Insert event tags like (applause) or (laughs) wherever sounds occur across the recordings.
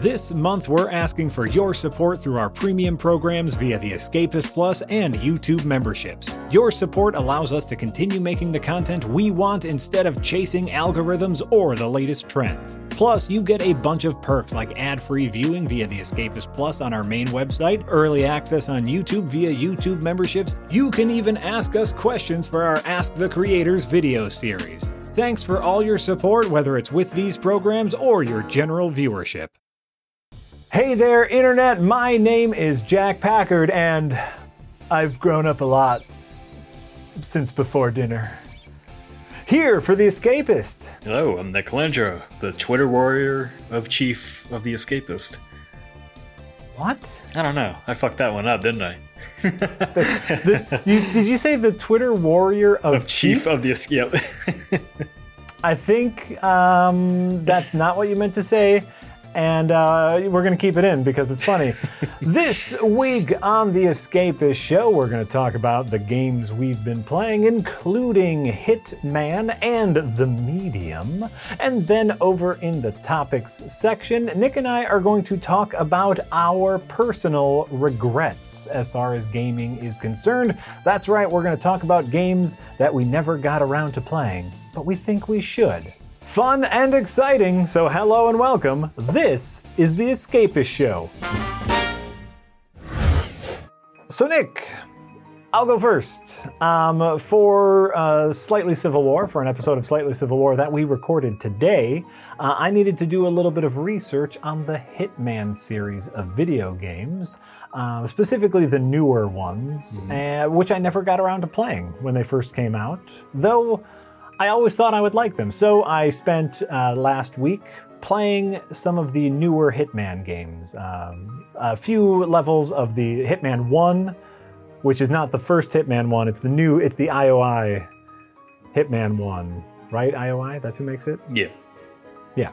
This month, we're asking for your support through our premium programs via the Escapist Plus and YouTube memberships. Your support allows us to continue making the content we want instead of chasing algorithms or the latest trends. Plus, you get a bunch of perks like ad free viewing via the Escapist Plus on our main website, early access on YouTube via YouTube memberships. You can even ask us questions for our Ask the Creators video series. Thanks for all your support, whether it's with these programs or your general viewership. Hey there, Internet! My name is Jack Packard, and I've grown up a lot since before dinner. Here for The Escapist. Hello, I'm Nick Calandra, the Twitter warrior of Chief of the Escapist. What? I don't know. I fucked that one up, didn't I? The- you, did you say the Twitter warrior of, Of Chief of the Escape. (laughs) I think um, that's not what you meant to say, and uh, we're going to keep it in because it's funny. (laughs) this week on the Escapist Show, we're going to talk about the games we've been playing, including Hitman and The Medium. And then over in the topics section, Nick and I are going to talk about our personal regrets as far as gaming is concerned. That's right, we're going to talk about games that we never got around to playing, but we think we should. Fun and exciting, so hello and welcome. This is the Escapist Show. So, Nick, I'll go first. Um, for uh, Slightly Civil War, for an episode of Slightly Civil War that we recorded today, uh, I needed to do a little bit of research on the Hitman series of video games, uh, specifically the newer ones, uh, which I never got around to playing when they first came out. Though I always thought I would like them. So I spent uh, last week playing some of the newer Hitman games. Um, a few levels of the Hitman 1, which is not the first Hitman 1, it's the new, it's the IOI Hitman 1, right? IOI? That's who makes it? yeah. Yeah.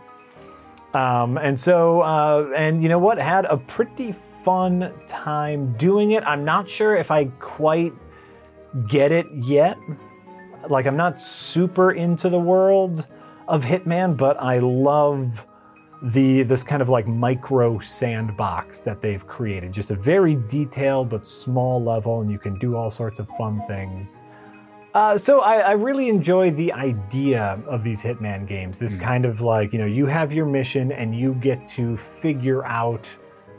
Um, and so, uh, and you know what? Had a pretty fun time doing it. I'm not sure if I quite get it yet. Like, I'm not super into the world of Hitman, but I love the this kind of like micro sandbox that they've created. Just a very detailed but small level, and you can do all sorts of fun things. Uh, so I, I really enjoy the idea of these Hitman games. This kind of like you know you have your mission and you get to figure out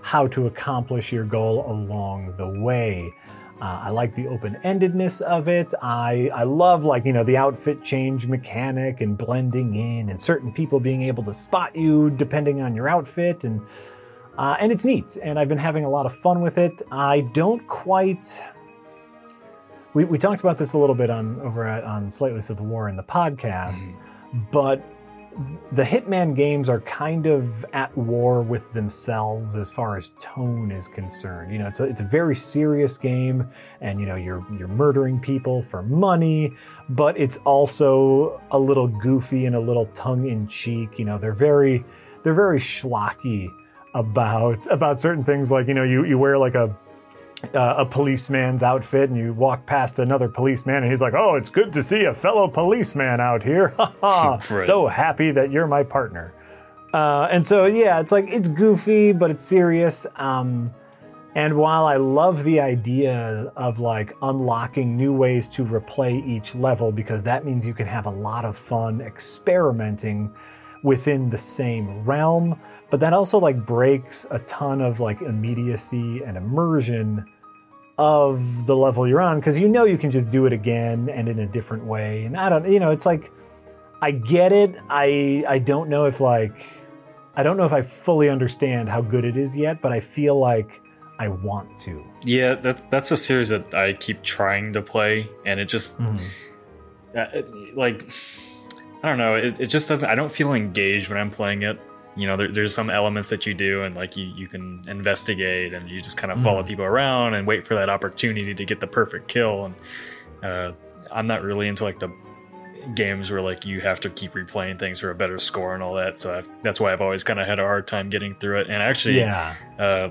how to accomplish your goal along the way. Uh, I like the open-endedness of it. I I love like you know the outfit change mechanic and blending in, and certain people being able to spot you depending on your outfit, and uh, and it's neat. And I've been having a lot of fun with it. I don't quite we, we talked about this a little bit on over at on Slightly Civil War in the podcast, but the Hitman games are kind of at war with themselves as far as tone is concerned. You know, it's a, it's a very serious game, and you know you're you're murdering people for money, but it's also a little goofy and a little tongue in cheek. You know, they're very they're very schlocky about about certain things. Like you know, you you wear like a uh, a policeman's outfit and you walk past another policeman and he's like, "Oh, it's good to see a fellow policeman out here. (laughs) Ha ha! (laughs) Right. So happy that you're my partner." Uh, and so yeah, it's like it's goofy, but it's serious. Um, and while I love the idea of like unlocking new ways to replay each level because that means you can have a lot of fun experimenting within the same realm, but that also like breaks a ton of like immediacy and immersion of the level you're on because you know you can just do it again and in a different way. And I don't, you know, it's like I get it. I I don't know if like I don't know if I fully understand how good it is yet, but I feel like I want to. Yeah, that's that's a series that I keep trying to play, and it just uh, it- like I don't know. It, it just doesn't. I don't feel engaged when I'm playing it. You know, there, there's some elements that you do, and like you you can investigate, and you just kind of follow people around and wait for that opportunity to get the perfect kill. And uh, I'm not really into like the games where like you have to keep replaying things for a better score and all that. So I've, that's why I've always kind of had a hard time getting through it. And actually, Yeah. uh,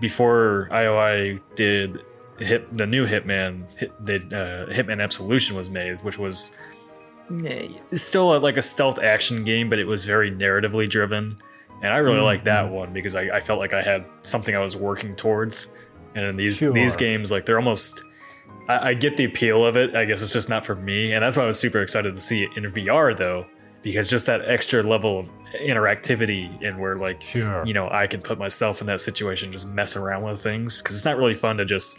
before IOI did hit the new Hitman, hit, the uh, Hitman Absolution was made, which was still a, like a stealth action game, but it was very narratively driven. and I really like that Mm-hmm. one because I, I felt like I had something I was working towards. And in these Sure. these games, like they're almost, I, I get the appeal of it. I guess it's just not for me, and that's why I was super excited to see it in VR though, because just that extra level of interactivity and where like Sure. you know I can put myself in that situation, just mess around with things because it's not really fun to just.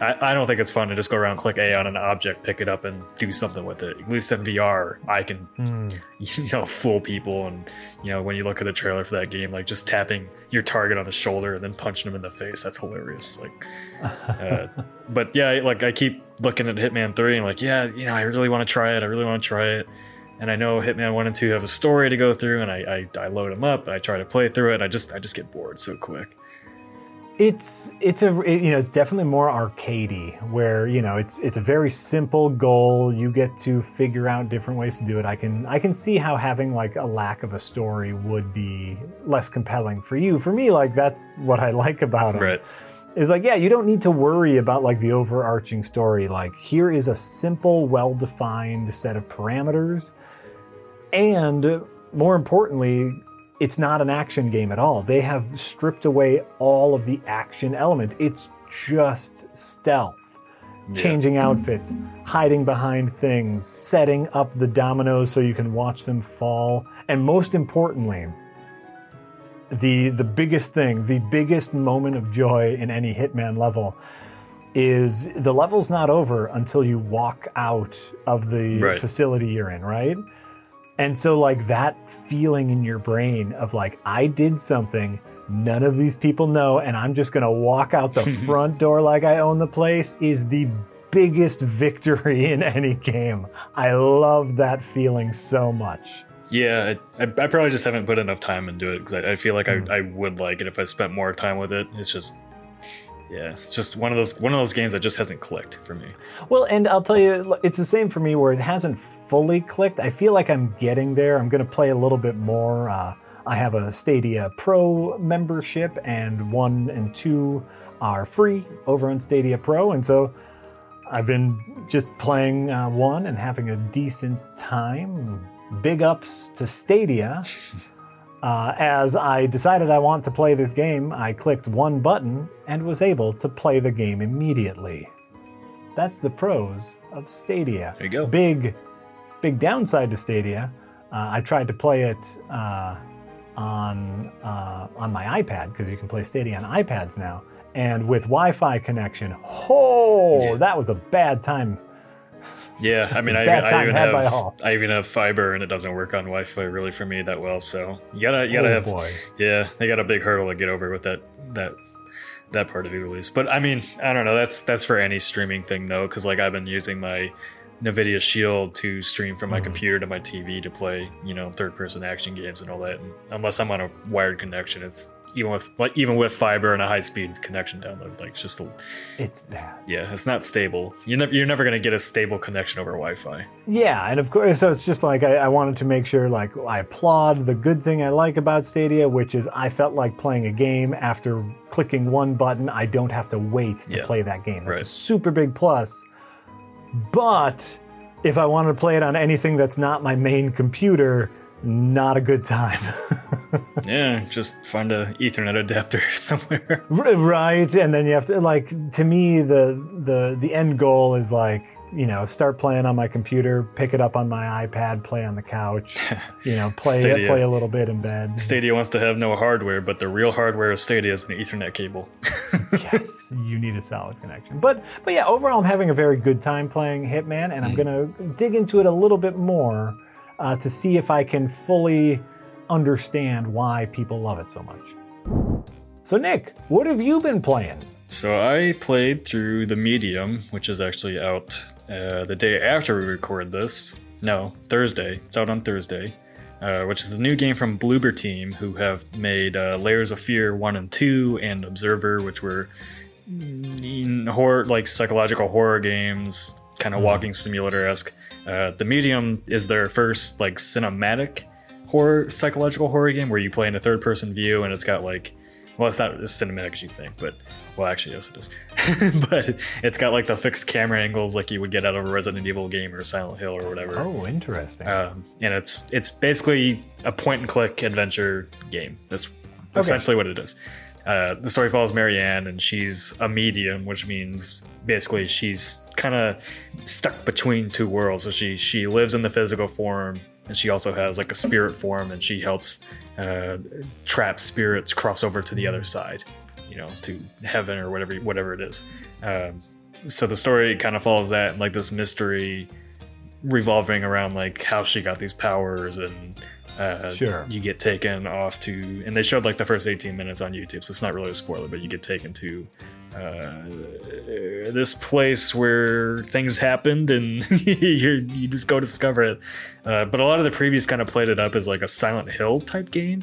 I, I don't think it's fun to just go around, click A on an object, pick it up, and do something with it. At least in VR, I can Hmm. (laughs) you know fool people and you know when you look at the trailer for that game like just tapping your target on the shoulder and then punching them in the face that's hilarious like (laughs) uh, but yeah like i keep looking at hitman 3 and like yeah you know i really want to try it i really want to try it and i know hitman 1 and 2 have a story to go through and i i, I load them up and i try to play through it and i just i just get bored so quick It's it's a it- you know it's definitely more arcadey where you know it's it's a very simple goal. You get to figure out different ways to do it. I can I can see how having like a lack of a story would be less compelling for you. For me, like that's what I like about it. right Is like yeah, you don't need to worry about like the overarching story. Like here is a simple, well-defined set of parameters, and more importantly, it's not an action game at all. They have stripped away all of the action elements. It's just stealth. Yeah. Changing outfits, hiding behind things, setting up the dominoes so you can watch them fall, and most importantly, the the biggest thing, the biggest moment of joy in any Hitman level is the level's not over until you walk out of the Right. facility you're in, right? And so like that feeling in your brain of like I did something none of these people know and I'm just going to walk out the (laughs) front door like I own the place is the biggest (laughs) victory in any game. I love that feeling so much. Yeah, I, I, probably just haven't put enough time into it because I, I feel like Hmm. I, I would like it if I spent more time with it. It's just, yeah, it's just one of those one of those games that just hasn't clicked for me. Well, and I'll tell you, it's the same for me where it hasn't fully clicked. I feel like I'm getting there. I'm going to play a little bit more. Uh, I have a Stadia Pro membership, and one and two are free over on Stadia Pro. And so I've been just playing uh, one and having a decent time. Big ups to Stadia. (laughs) Uh, as I decided I want to play this game, I clicked one button and was able to play the game immediately. That's the pros of Stadia. There you go. Big, big downside to Stadia. Uh, I tried to play it uh, on uh, on my iPad because you can play Stadia on iPads now, and with Wi-Fi connection. Oh, Yeah. that was a bad time. Yeah, (laughs) I mean, I, I even have. I even have fiber, and it doesn't work on Wi-Fi really for me that well. So you gotta you gotta oh have boy. yeah, they got a big hurdle to get over with that that that part of the release. But I mean, I don't know. That's that's for any streaming thing though, because like I've been using my NVIDIA Shield to stream from my Mhm. computer to my TV to play, you know, third-person action games and all that. And unless I'm on a wired connection, it's even with like even with fiber and a high-speed connection download, like it's just a, It's bad. yeah, it's not stable. You're never you're never gonna get a stable connection over Wi-Fi. Yeah, and of course, so it's just like I, I wanted to make sure, like, I applaud the good thing I like about Stadia, which is I felt like playing a game after clicking one button. I don't have to wait to Yeah, play that game. That's a super big plus. But if I wanted to play it on anything that's not my main computer, not a good time. (laughs) Yeah, just find a Ethernet adapter (laughs) somewhere. R- right and then you have to like to me the the the end goal is like you know start playing on my computer pick it up on my ipad play on the couch (laughs) you know play Stadia. play a little bit in bed Stadia wants to have no hardware, but the real hardware of Stadia is an Ethernet cable. (laughs) yes you need a solid connection but but yeah overall i'm having a very good time playing hitman and i'm Mm. gonna dig into it a little bit more uh, to see if i can fully understand why people love it so much so nick what have you been playing So I played through the Medium, which is actually out uh, the day after we record this. No, Thursday. It's out on Thursday, uh, which is a new game from Bloober Team, who have made uh, Layers of Fear one and two, and Observer, which were horror, like psychological horror games, kind of walking simulator esque. Uh, the Medium is their first like cinematic horror, psychological horror game where you play in a third person view, and it's got like well, it's not as cinematic as you think, but well, actually, yes, it is. (laughs) but it's got like the fixed camera angles like you would get out of a Resident Evil game or Silent Hill or whatever. Oh, interesting. Um, and it's it's basically a point and click adventure game. That's essentially what it is. Uh, the story follows Marianne, and she's a medium, which means basically she's kind of stuck between two worlds. So she she lives in the physical form, and she also has like a spirit form, and she helps uh, trap spirits cross over to the other side, you know, to heaven or whatever whatever it is. Um, so the story kind of follows that, and like this mystery revolving around like how she got these powers and uh, Sure. you get taken off to and they showed like the first 18 minutes on youtube so it's not really a spoiler but you get taken to uh, this place where things happened and (laughs) you you just go discover it uh, but a lot of the previews kind of played it up as like a silent hill type game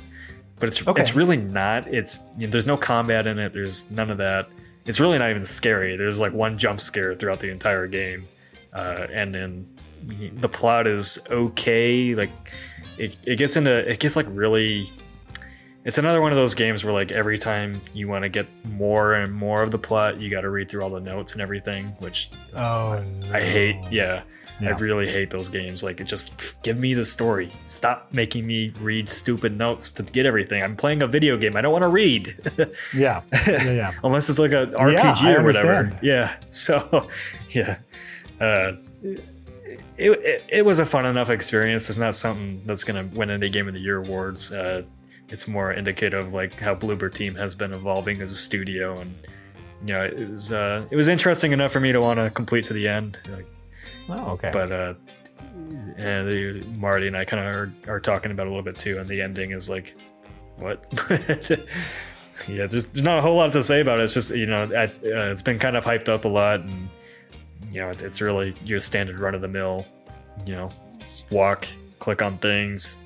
but it's Okay. it's really not it's you know, there's no combat in it there's none of that it's really not even scary there's like one jump scare throughout the entire game uh, and then the plot is okay like it, it gets into it gets like really it's another one of those games where like every time you want to get more and more of the plot you got to read through all the notes and everything which oh, i hate no. Yeah, i really hate those games like it just give me the story stop making me read stupid notes to get everything i'm playing a video game i don't want to read (laughs) Yeah. Yeah. yeah. (laughs) unless it's like a RPG I or whatever. Yeah. So, (laughs) yeah, uh, it, it it was a fun enough experience. It's not something that's gonna win any Game of the Year awards. Uh, it's more indicative of like how Bloober Team has been evolving as a studio, and you know, it was uh, it was interesting enough for me to want to complete to the end. Like, Oh, okay. but uh, and the, Marty and I kind of are, are talking about it a little bit too, and the ending is like, what? (laughs) yeah, there's, there's not a whole lot to say about it. It's just you know, I, uh, it's been kind of hyped up a lot, and you know, it's, it's really your standard run of the mill. You know, walk, click on things,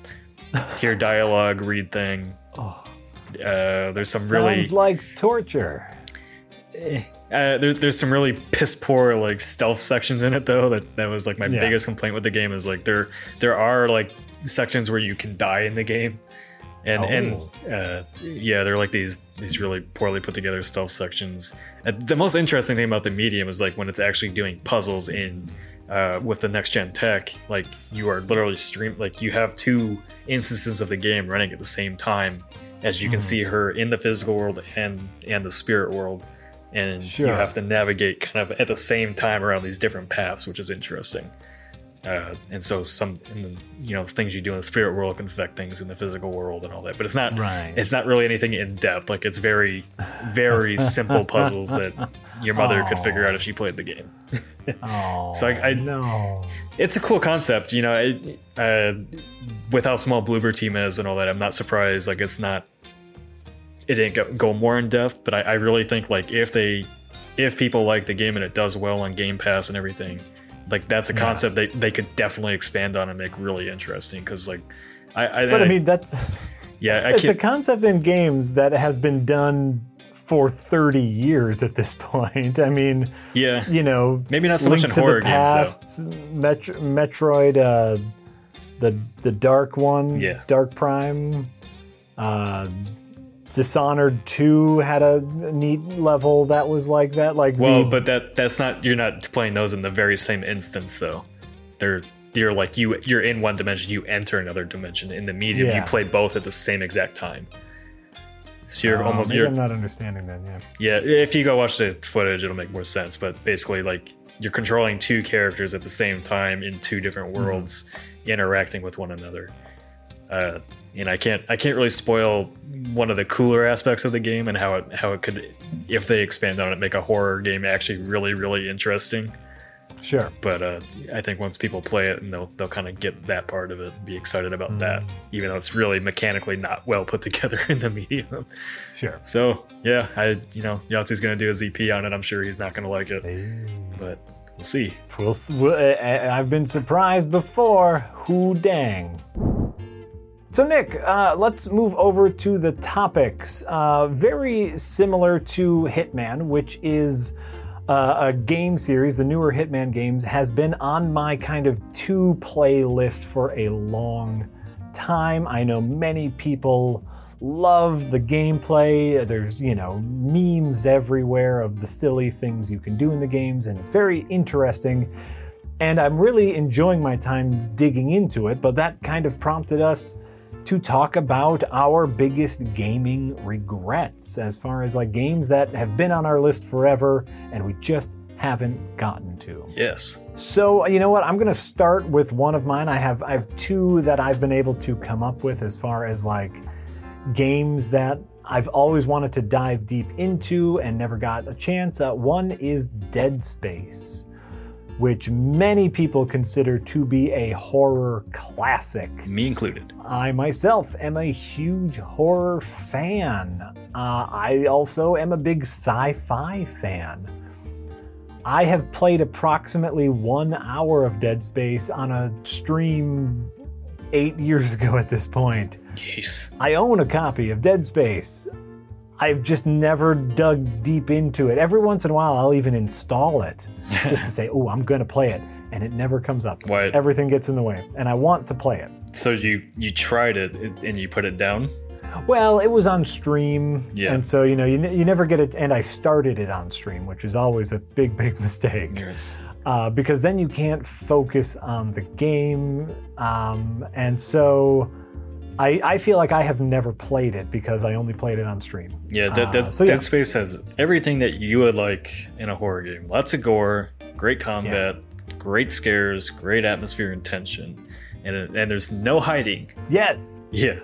hear (laughs) dialogue, read thing. oh, Uh, there's some sounds really like torture. Uh, there's there's some really piss poor like stealth sections in it though. That that was like my Yeah. biggest complaint with the game is like there there are like sections where you can die in the game, and and uh, yeah, they're like these these really poorly put together stealth sections. Uh, the most interesting thing about the medium is like when it's actually doing puzzles in. Uh, with the next gen tech, like you are literally stream, like you have two instances of the game running at the same time, as you can Mhm. see her in the physical world and and the spirit world, and Sure. you have to navigate kind of at the same time around these different paths, which is interesting. Uh, and so some, and then, you know, things you do in the spirit world can affect things in the physical world and all that. But it's not, Right. it's not really anything in depth. Like it's very, very simple (laughs) puzzles that your mother could figure out if she played the game. oh, (laughs) so I- I- no. It's a cool concept, you know. It, uh, with how small Bloober team is and all that, I'm not surprised. Like it's not, it didn't go, go more in depth, but I, I really think like if they, if people like the game and it does well on Game Pass and everything, like that's a Yeah. concept they they could definitely expand on and make really interesting. Because like, I, I But I mean, that's (laughs) yeah, I it's a concept in games that has been done for 30 years at this (laughs) point. I mean, yeah, you know, maybe not so much in to horror the games though. past, Metroid, uh, the the Dark one, Yeah. Dark Prime, uh, Dishonored Two had a neat level that was like that. Like, Well, the, but that that's not you're not playing those in the very same instance though. They're you're like you you're in one dimension, you enter another dimension. In the medium, Yeah. you play both at the same exact time. So you're uh, almost you're I'm not understanding that. Yeah. yeah. If you go watch the footage, it'll make more sense. But basically, like you're controlling two characters at the same time in two different Mm-hmm. worlds, interacting with one another. Uh, and I can't I can't really spoil one of the cooler aspects of the game and how it how it could if they expand on it make a horror game actually really really interesting. Sure. But uh, I think once people play it and they'll they'll kind of get that part of it and be excited about Mm. that, even though it's really mechanically not well put (laughs) together in the medium. Sure. So yeah, I you know Yahtzee's gonna do his ZP on it. I'm sure he's not gonna like it, but we'll see. We'll, we'll, I've been surprised before. Who dang? So, Nick, uh, let's move over to the topics. Uh, very similar to Hitman, which is uh, a game series, the newer Hitman games, has been on my kind of to play list for a long time. I know many people love the gameplay. There's, you know, memes everywhere of the silly things you can do in the games, and it's very interesting. And I'm really enjoying my time digging into it, but that kind of prompted us to talk about our biggest gaming regrets as far as like games that have been on our list forever and we just haven't gotten to. Yes. So, you know what? I'm going to start with one of mine. I have I have two that I've been able to come up with as far as like games that I've always wanted to dive deep into and never got a chance. Uh, one is Dead Space, which many people consider to be a horror classic. Me included. I myself am a huge horror fan. Uh, I also am a big sci fi fan. I have played approximately one hour of Dead Space on a stream eight years (laughs) ago at this point. Yes. I own a copy of Dead Space. I've just never dug deep into it. Every once in a while, I'll even install it (laughs) just to say, oh, I'm going to play it. And it never comes up. What? Everything gets in the way. And I want to play it. So you you tried it and you put it down. Well, it was on stream, Yeah. and so you know you, you never get it. And I started it on stream, which is always a big, big (laughs) mistake uh, because then you can't focus on the game. Um, and so I, I feel like I have never played it because I only played it on stream. Yeah, Dead, Uh, so yeah. Dead Space has everything that you would like in a horror game. Lots of gore, great combat, great scares, great atmosphere and tension, and and there's no hiding. Yes. Yeah,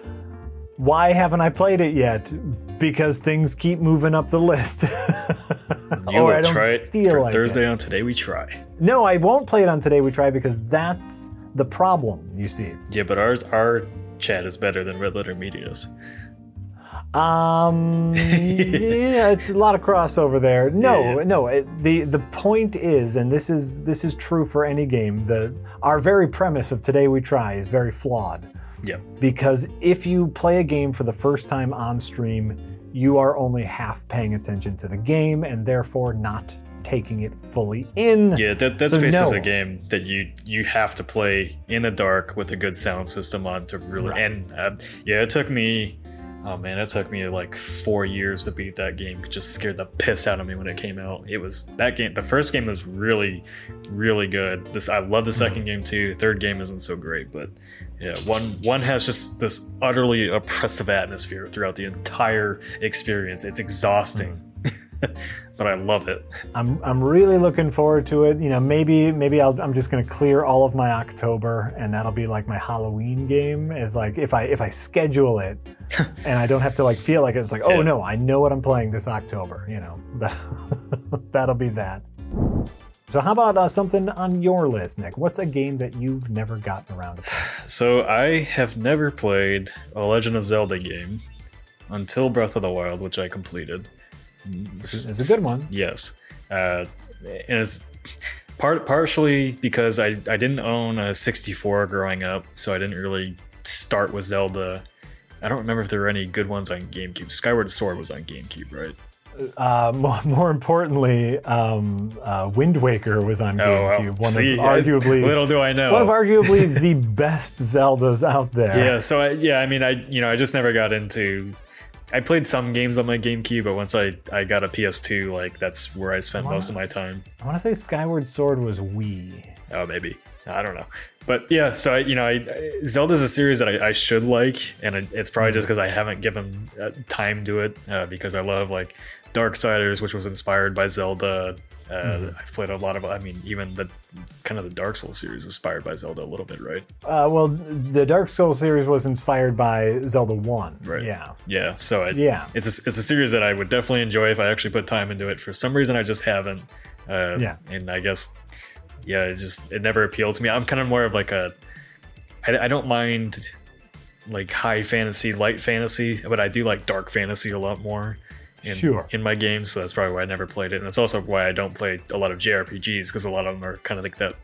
Why haven't I played it yet? Because things keep moving up the list. (laughs) you Or will try it for like Thursday it. on Today We Try. No, I won't play it on Today We Try because that's the problem, you see. Yeah, but ours our chat is better than Red Letter Media's. Um, (laughs) yeah, it's a lot of crossover there. No, Yeah, yeah. no. It, the the point is, and this is this is true for any game. The our very premise of today we try is very flawed Yeah, because if you play a game for the first time on stream, you are only half paying attention to the game and therefore not taking it fully in. yeah. Dead, Dead So Space is a game that you you have to play in the dark with a good sound system on to really. Right. And uh, yeah, it took me. Oh man, it took me like four years to beat that game. It just scared the piss out of me when it came out. It was that game. The first game was really, really good. This I love the second game too. Third game isn't so great, but yeah, one one has just this utterly oppressive atmosphere throughout the entire experience. It's exhausting, (laughs) but I love it. I'm I'm really looking forward to it. You know, maybe maybe I'll, I'm just gonna clear all of my October, and that'll be like my Halloween game. Is like if I if I schedule it, (laughs) and I don't have to like feel like it's like oh Yeah. no, I know what I'm playing this October. You know, (laughs) that, that'll be that. So how about uh, something on your list, Nick? What's a game that you've never gotten around to playing? So I have never played a Legend of Zelda game until Breath of the Wild, which I completed. It's a good one. Yes, uh, and it's part partially because I I didn't own a 64 growing up, so I didn't really start with Zelda. I don't remember if there were any good ones on GameCube. Skyward Sword was on GameCube, right? Uh, more, (laughs) more importantly, um, uh, Wind Waker was on Oh, well, GameCube. one see, of I- arguably (laughs) little do I know. one of arguably the (laughs) best Zeldas out there. yeah so I, yeah i mean i you know i just never got into i played some games on my gamecube but once i i got a ps2 like that's where i spent most of my time. I want to say Skyward Sword was Wii. oh maybe. I don't know. But yeah so I, you know I, I zelda's a series that i, I should like and it, it's probably just because i haven't given uh, time to it uh, because i love like darksiders which was inspired by zelda. Uh, I've played a lot of. I mean, even the kind of the Dark Souls series inspired by Zelda a little bit, right? Uh, well, the Dark Souls series was inspired by Zelda One. Right. Yeah. Yeah, so it, Yeah. it's a, it's a series that I would definitely enjoy if I actually put time into it. For some reason, I just haven't. Uh, Yeah. and I guess yeah, it just it never appealed to me. I'm kind of more of like a I, I don't mind like high fantasy, light fantasy, but I do like dark fantasy a lot more. In, Sure. in my games, so that's probably why I never played it, and it's also why I don't play a lot of JRPGs because a lot of them are kind of like that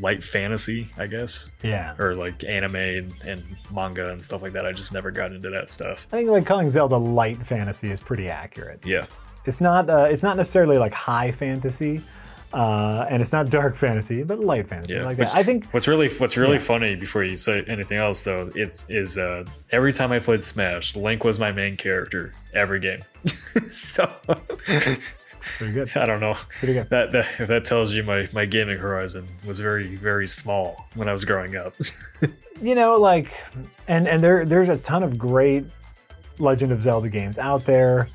light fantasy, I guess, Yeah. or like anime and, and manga and stuff like that. I just never got into that stuff. I think like calling Zelda light fantasy is pretty accurate. Yeah, It's not. Uh, it's not necessarily like high fantasy, Uh, and it's not dark fantasy, but light fantasy Yeah, like which- that. I think What's really what's really Yeah. funny before you say anything else though, it's is uh, every time I played Smash, Link was my main character every game. (laughs) so pretty good. I don't know. Pretty good. That, that if that tells you my my gaming horizon was very very small when I was growing up. (laughs) you know like and and there there's a ton of great legend of zelda games out there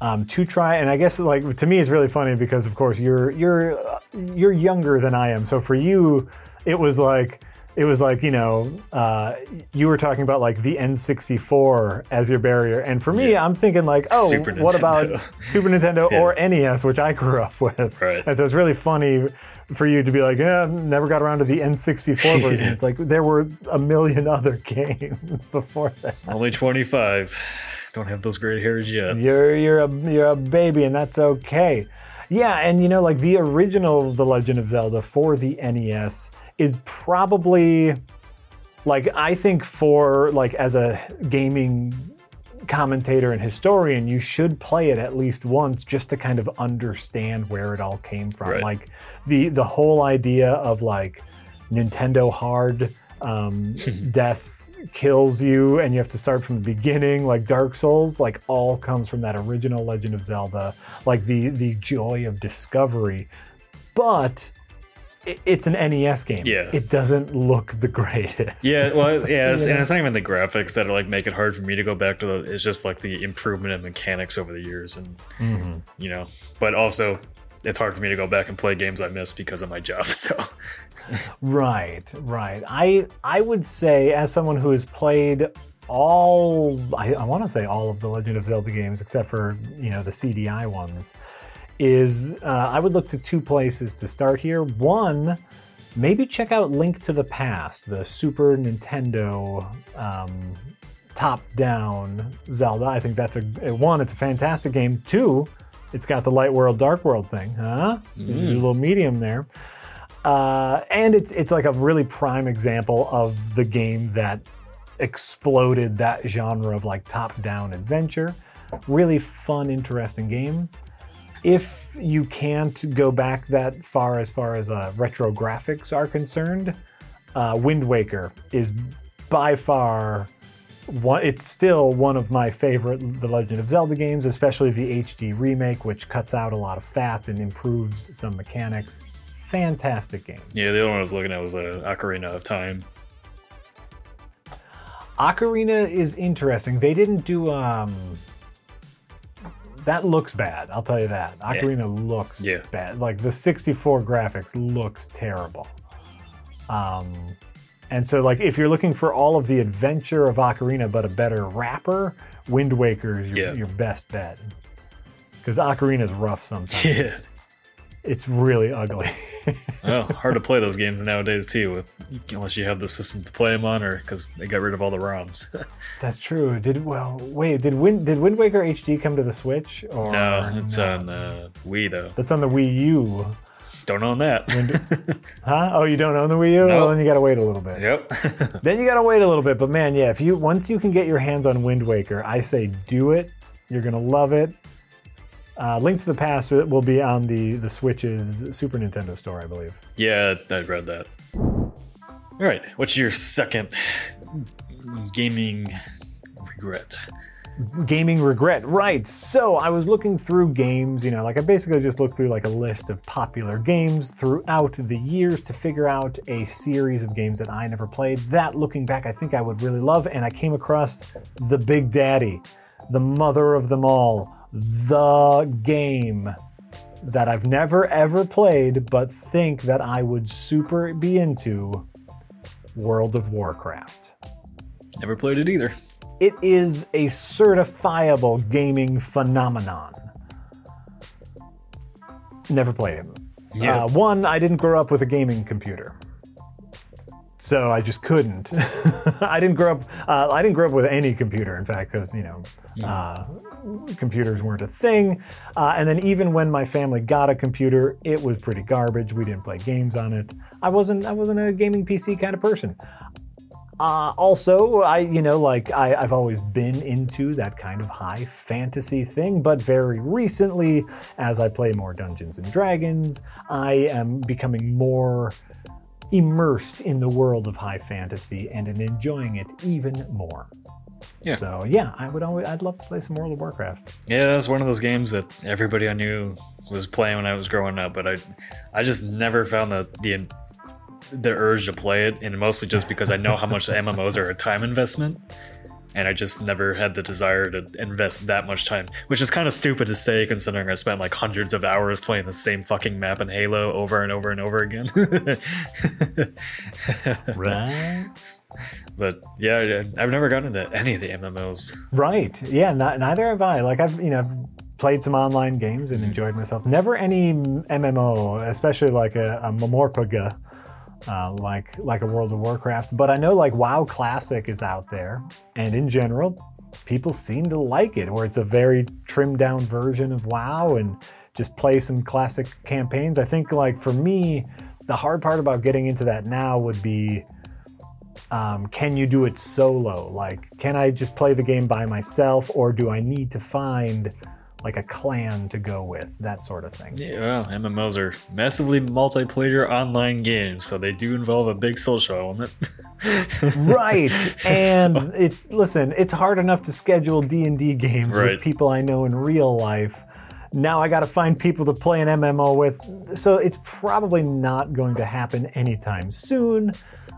um, to try and i guess like to me it's really funny because of course you're you're uh, you're younger than i am so for you it was like it was like you know uh, you were talking about like the n64 as your barrier and for me Yeah. i'm thinking like oh Super what about Nintendo. (laughs) super nintendo or nes which i grew up with Right. and so it's really funny for you to be like, yeah, never got around to the N64 version. It's like there were a million other (laughs) games before that. Only twenty five. Don't have those gray hairs yet. You're you're a you're a baby, and that's okay. Yeah, and you know, like the original The Legend of Zelda for the NES is probably like I think for like as a gaming commentator and historian, you should play it at least once just to kind of understand where it all came from. Right. Like the the whole idea of like Nintendo hard um, (laughs) death kills you and you have to start from the beginning like dark souls like all comes from that original legend of zelda like the the joy of discovery but it's an nes game Yeah. it doesn't look the greatest Yeah, well, (laughs) yeah, it's, and it's not even the graphics that are like make it hard for me to go back to the. It's just like the improvement in mechanics over the years, and Mm-hmm. you know, but also it's hard for me to go back and play games I missed because of my job. (laughs) So Right, right. I I would say as someone who has played all I, I want to say all of the Legend of Zelda games except for you know the CDI ones is uh, I would look to two places to start here. One, maybe check out Link to the Past, the Super Nintendo um, top-down Zelda. I think that's a one. It's a fantastic game. Two, it's got the light world, dark world thing, huh? So do a little medium there. Uh, and it's it's like a really prime example of the game that exploded that genre of like top-down adventure. Really fun, interesting game. If you can't go back that far as far as uh, retro graphics are concerned, uh, Wind Waker is by far one. It's still one of my favorite The Legend of Zelda games, especially the HD remake, which cuts out a lot of fat and improves some mechanics. Fantastic game. yeah, the other one I was looking at was uh, Ocarina of Time. Ocarina is interesting. They didn't do um that looks bad, I'll tell you that. Ocarina looks Yeah. bad. Like the 64 graphics looks terrible. Um and so like if you're looking for all of the adventure of Ocarina but a better wrapper, Wind Waker is your, Yeah. your best bet. Cuz Ocarina is rough sometimes. Yeah. It's really ugly. (laughs) Oh, hard to play those games nowadays too, with unless you have the system to play them on, or because they got rid of all the ROMs. (laughs) That's true. Did well, wait, did Wind did Wind Waker HD come to the Switch or no, it's no? on uh, Wii though. That's on the Wii U. Don't own that. (laughs) Huh? Oh, you don't own the Wii U? Well, then you gotta wait a little bit. yep. (laughs) Then you gotta wait a little bit. But man, yeah, if you once you can get your hands on Wind Waker, I say do it. You're gonna love it. Uh, Link to the Past will be on the the Switch's Super Nintendo store, I believe. yeah, I read that. All right, what's your second gaming regret? Gaming regret, right? So I was looking through games, you know, like I basically just looked through like a list of popular games throughout the years to figure out a series of games that I never played. That, looking back, I think I would really love, and I came across the Big Daddy, the mother of them all, the game that I've never ever played, but think that I would super be into. World of Warcraft. Never played it either. It is a certifiable gaming phenomenon. Never played it. Yeah. Uh, one, I didn't grow up with a gaming computer, so I just couldn't. (laughs) I didn't grow up. Uh, I didn't grow up with any computer, in fact, because you know, uh, computers weren't a thing. Uh, and then even when my family got a computer, it was pretty garbage. We didn't play games on it. I wasn't. I wasn't a gaming PC kind of person. Uh, also, I you know like I, I've always been into that kind of high fantasy thing, but very recently, as I play more Dungeons and Dragons, I am becoming more immersed in the world of high fantasy and am enjoying it even more. Yeah. So yeah, I would always I'd love to play some World of Warcraft. Yeah, that's one of those games that everybody I knew was playing when I was growing up, but I, I just never found the the the urge to play it, and mostly just because I know how much the MMOs are a time investment, and I just never had the desire to invest that much time, which is kind of stupid to say considering I spent like hundreds of hours playing the same fucking map in Halo over and over and over again. (laughs) Right. but yeah, I've never gotten into any of the MMOs. Right. Yeah. Not, neither have I. Like I've you know played some online games and mm-hmm. enjoyed myself. Never any MMO, especially like a, a Mamorpaga, uh, like like a World of Warcraft. But I know like WoW Classic is out there, and in general, people seem to like it. Where it's a very trimmed down version of WoW and just play some classic campaigns. I think like for me, the hard part about getting into that now would be um, can you do it solo? Like, can I just play the game by myself, or do I need to find like a clan to go with? That sort of thing. Yeah, well, MMOs are massively multiplayer online games, so they do involve a big social element. (laughs) right, and it's listen, it's hard enough to schedule D and D games Right. with people I know in real life. Now I got to find people to play an MMO with, so it's probably not going to happen anytime soon.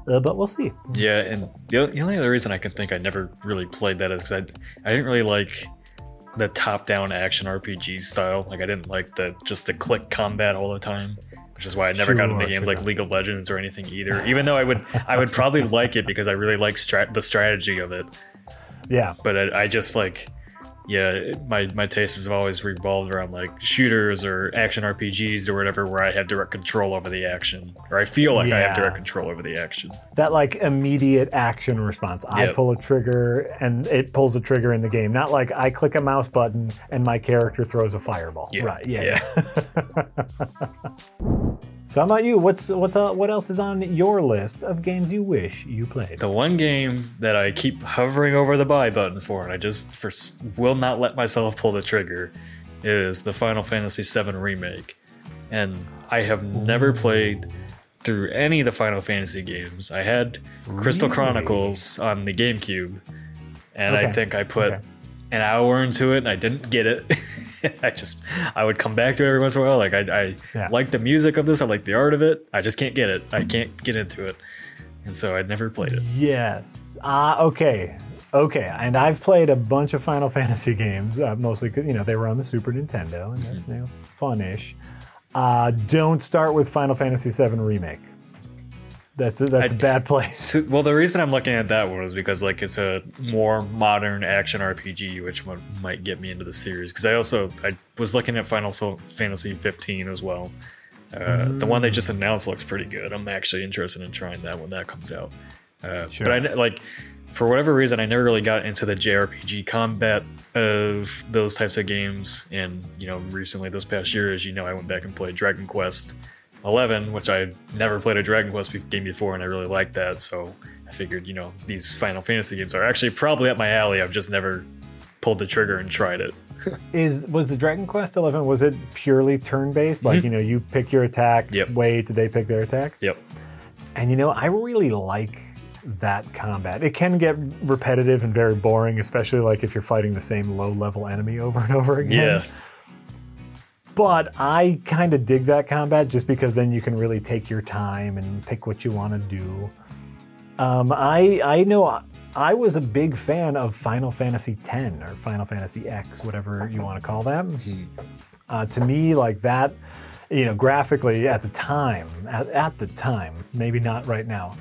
Uh, but we'll see. Yeah, and the, the only other reason I can think I never really played that is because I, I didn't really like the top-down action RPG style. Like I didn't like the just the click combat all the time, which is why I never got into games sure. like League of Legends or anything either. Even though I would I would probably like it because I really like strat- the strategy of it. Yeah. But I, I just like yeah, my my tastes have always revolved around like shooters or action RPGs or whatever, where I have direct control over the action, or I feel like I have direct control over the action. that like immediate action response. I pull a trigger and it pulls a trigger in the game. Not like I click a mouse button and my character throws a fireball. Yeah. Right. Yeah. Yeah. (laughs) so how about you? What's what's uh, what else is on your list of games you wish you played? The one game that I keep hovering over the buy button for, and I just for, will not let myself pull the trigger, is the Final Fantasy VII Remake. And I have never played through any of the Final Fantasy games. I had Crystal Chronicles on the GameCube, and I think I put Okay. an hour into it, and I didn't get it. (laughs) (laughs) I just I would come back to it every once in a while. Like I, I Yeah. like the music of this, I like the art of it. I just can't get it. I can't get into it, and so I never played it. Yes. Ah, okay. Okay, and I've played a bunch of Final (laughs) Fantasy games, uh, mostly you know they were on the Super Nintendo and they're you know, fun-ish. Uh, don't start with Final Fantasy VII Remake. That's a, that's a I- bad place. (laughs) Well, the reason I'm looking at that one is because like it's a more modern action RPG, which one might get me into the series. Because I also I was looking at Final Fantasy 15 as well. Uh, The one they just announced looks pretty good. I'm actually interested in trying that when that comes out. Uh, Sure. But I like for whatever reason I never really got into the JRPG combat of those types of games. And you know, recently this past year, as you know, I went back and played Dragon Quest 11, which I never played a Dragon Quest game before, and I really liked that. So I figured, you know, these Final Fantasy games are actually probably up my alley. I've just never pulled the trigger and tried it. (laughs) Is was the Dragon Quest Eleven? Was it purely turn-based? Like you know, you pick your attack, Mm-hmm. Yep. wait, did they pick their attack. Yep. And you know, I really like that combat. It can get repetitive and very boring, especially like if you're fighting the same low-level enemy over and over again. Yeah. But I kind of dig that combat just because then you can really take your time and pick what you want to do. Um, I I know I was a big fan of Final Fantasy X or Final Fantasy X, whatever you want to call that. Uh, to me, like that, you know, graphically at the time, at, at the time, maybe not right now,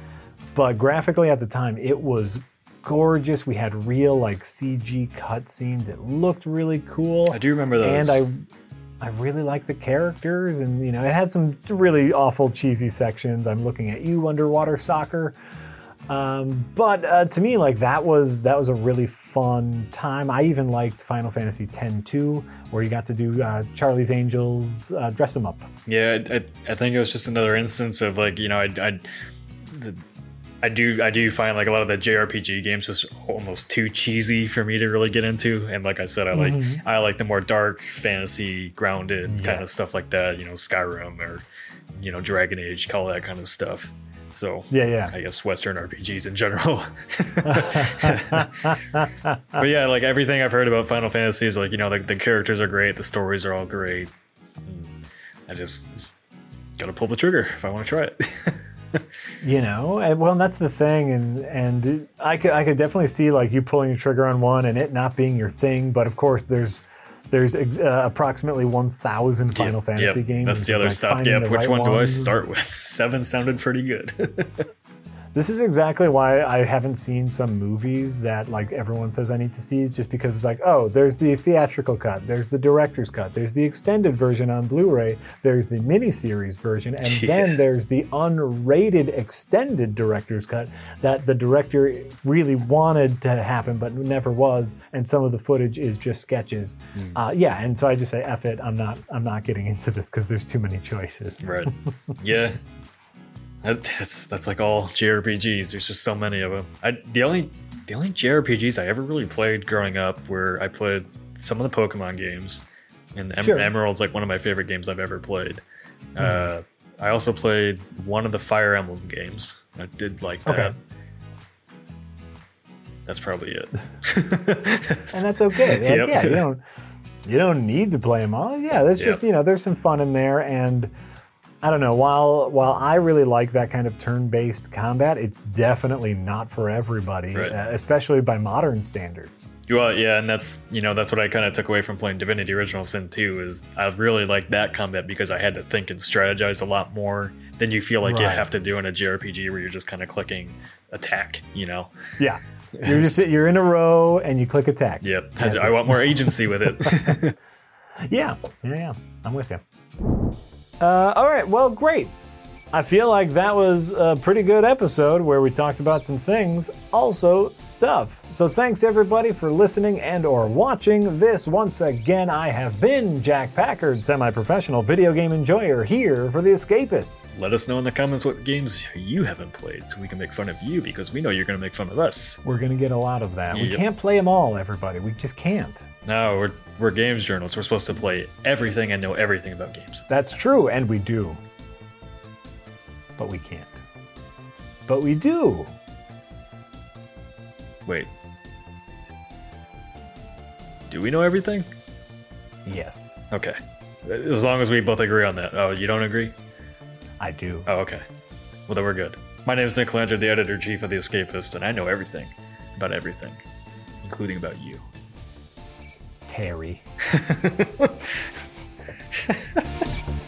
but graphically at the time, it was gorgeous. We had real like CG cutscenes. It looked really cool I do remember those. and I I really like the characters and you know it had some really awful cheesy sections. I'm looking at you underwater soccer. Um, but uh, to me, like that was that was a really fun time. I even liked Final Fantasy X too, where you got to do uh, Charlie's Angels, uh, dress them up. Yeah, I, I, think it was just another instance of like you know I, I I do I do find like a lot of the JRPG games just almost too cheesy for me to really get into. And like I said, I like Mm-hmm. I like the more dark fantasy grounded kind of stuff like that. You know, Skyrim or you know Dragon Age, all that kind of stuff. So Yeah, yeah. I guess Western RPGs in general. (laughs) but yeah, like everything I've heard about Final Fantasy is like, you know, the, the characters are great, the stories are all great. I just, just gotta pull the trigger if I want to try it. (laughs) you know and well that's the thing and and i could i could definitely see like you pulling the trigger on one and it not being your thing but of course there's there's ex- uh, approximately 1000 final fantasy Yep, games That's the other like stuff. Yep. Which right one do I start with? (laughs) Seven sounded pretty good. (laughs) this is exactly why i haven't seen some movies that like everyone says i need to see just because it's like oh there's the theatrical cut there's the director's cut there's the extended version on blu-ray there's the miniseries version and (laughs) Yeah. then there's the unrated extended director's cut that the director really wanted to happen but never was and some of the footage is just sketches Hmm. uh, yeah and so i just say F it i'm not i'm not getting into this because there's too many choices right. (laughs) Yeah. That, that's that's like all JRPGs. There's just so many of them. I the only the only JRPGs I ever really played growing up were I played some of the Pokemon games, and em- Sure. Emerald's like one of my favorite games I've ever played. Uh, I also played one of the Fire Emblem games. I did like that. Okay. That's probably it. (laughs) and that's (laughs) okay. Like, Yep. Yeah, you don't you don't need to play them all. Yeah, that's just you know there's some fun in there, and I don't know. While while I really like that kind of turn-based combat, it's definitely not for everybody, Right. uh, especially by modern standards. Well, yeah, and that's you know that's what I kind of took away from playing Divinity: Original Sin 2 is I really liked that combat because I had to think and strategize a lot more than you feel like you have to do in a JRPG where you're just kind of clicking attack. You know? Yeah, you're just you're in a row and you click attack. Yep. I, I want more agency with it. (laughs) Yeah, yeah, yeah. I'm with you. Uh, all right, well, great. I feel like that was a pretty good episode where we talked about some things, also stuff. So thanks everybody for listening and or watching this. Once again, I have been Jack Packard, semi-professional video game enjoyer here for The Escapists. Let us know in the comments what games you haven't played so we can make fun of you because we know you're going to make fun of us. We're gonna get a lot of that. We can't play them all, everybody. We just can't. No, we're, we're games journalists. We're supposed to play everything and know everything about games. That's true, and we do. But we can't. But we do. Wait. Do we know everything? Yes, Okay. As long as we both agree on that. Oh, you don't agree? I do. Oh, okay. Well, then we're good. My name is Nick Calandra, the editor in chief of The Escapist, and I know everything about everything, including about you hairy. (laughs)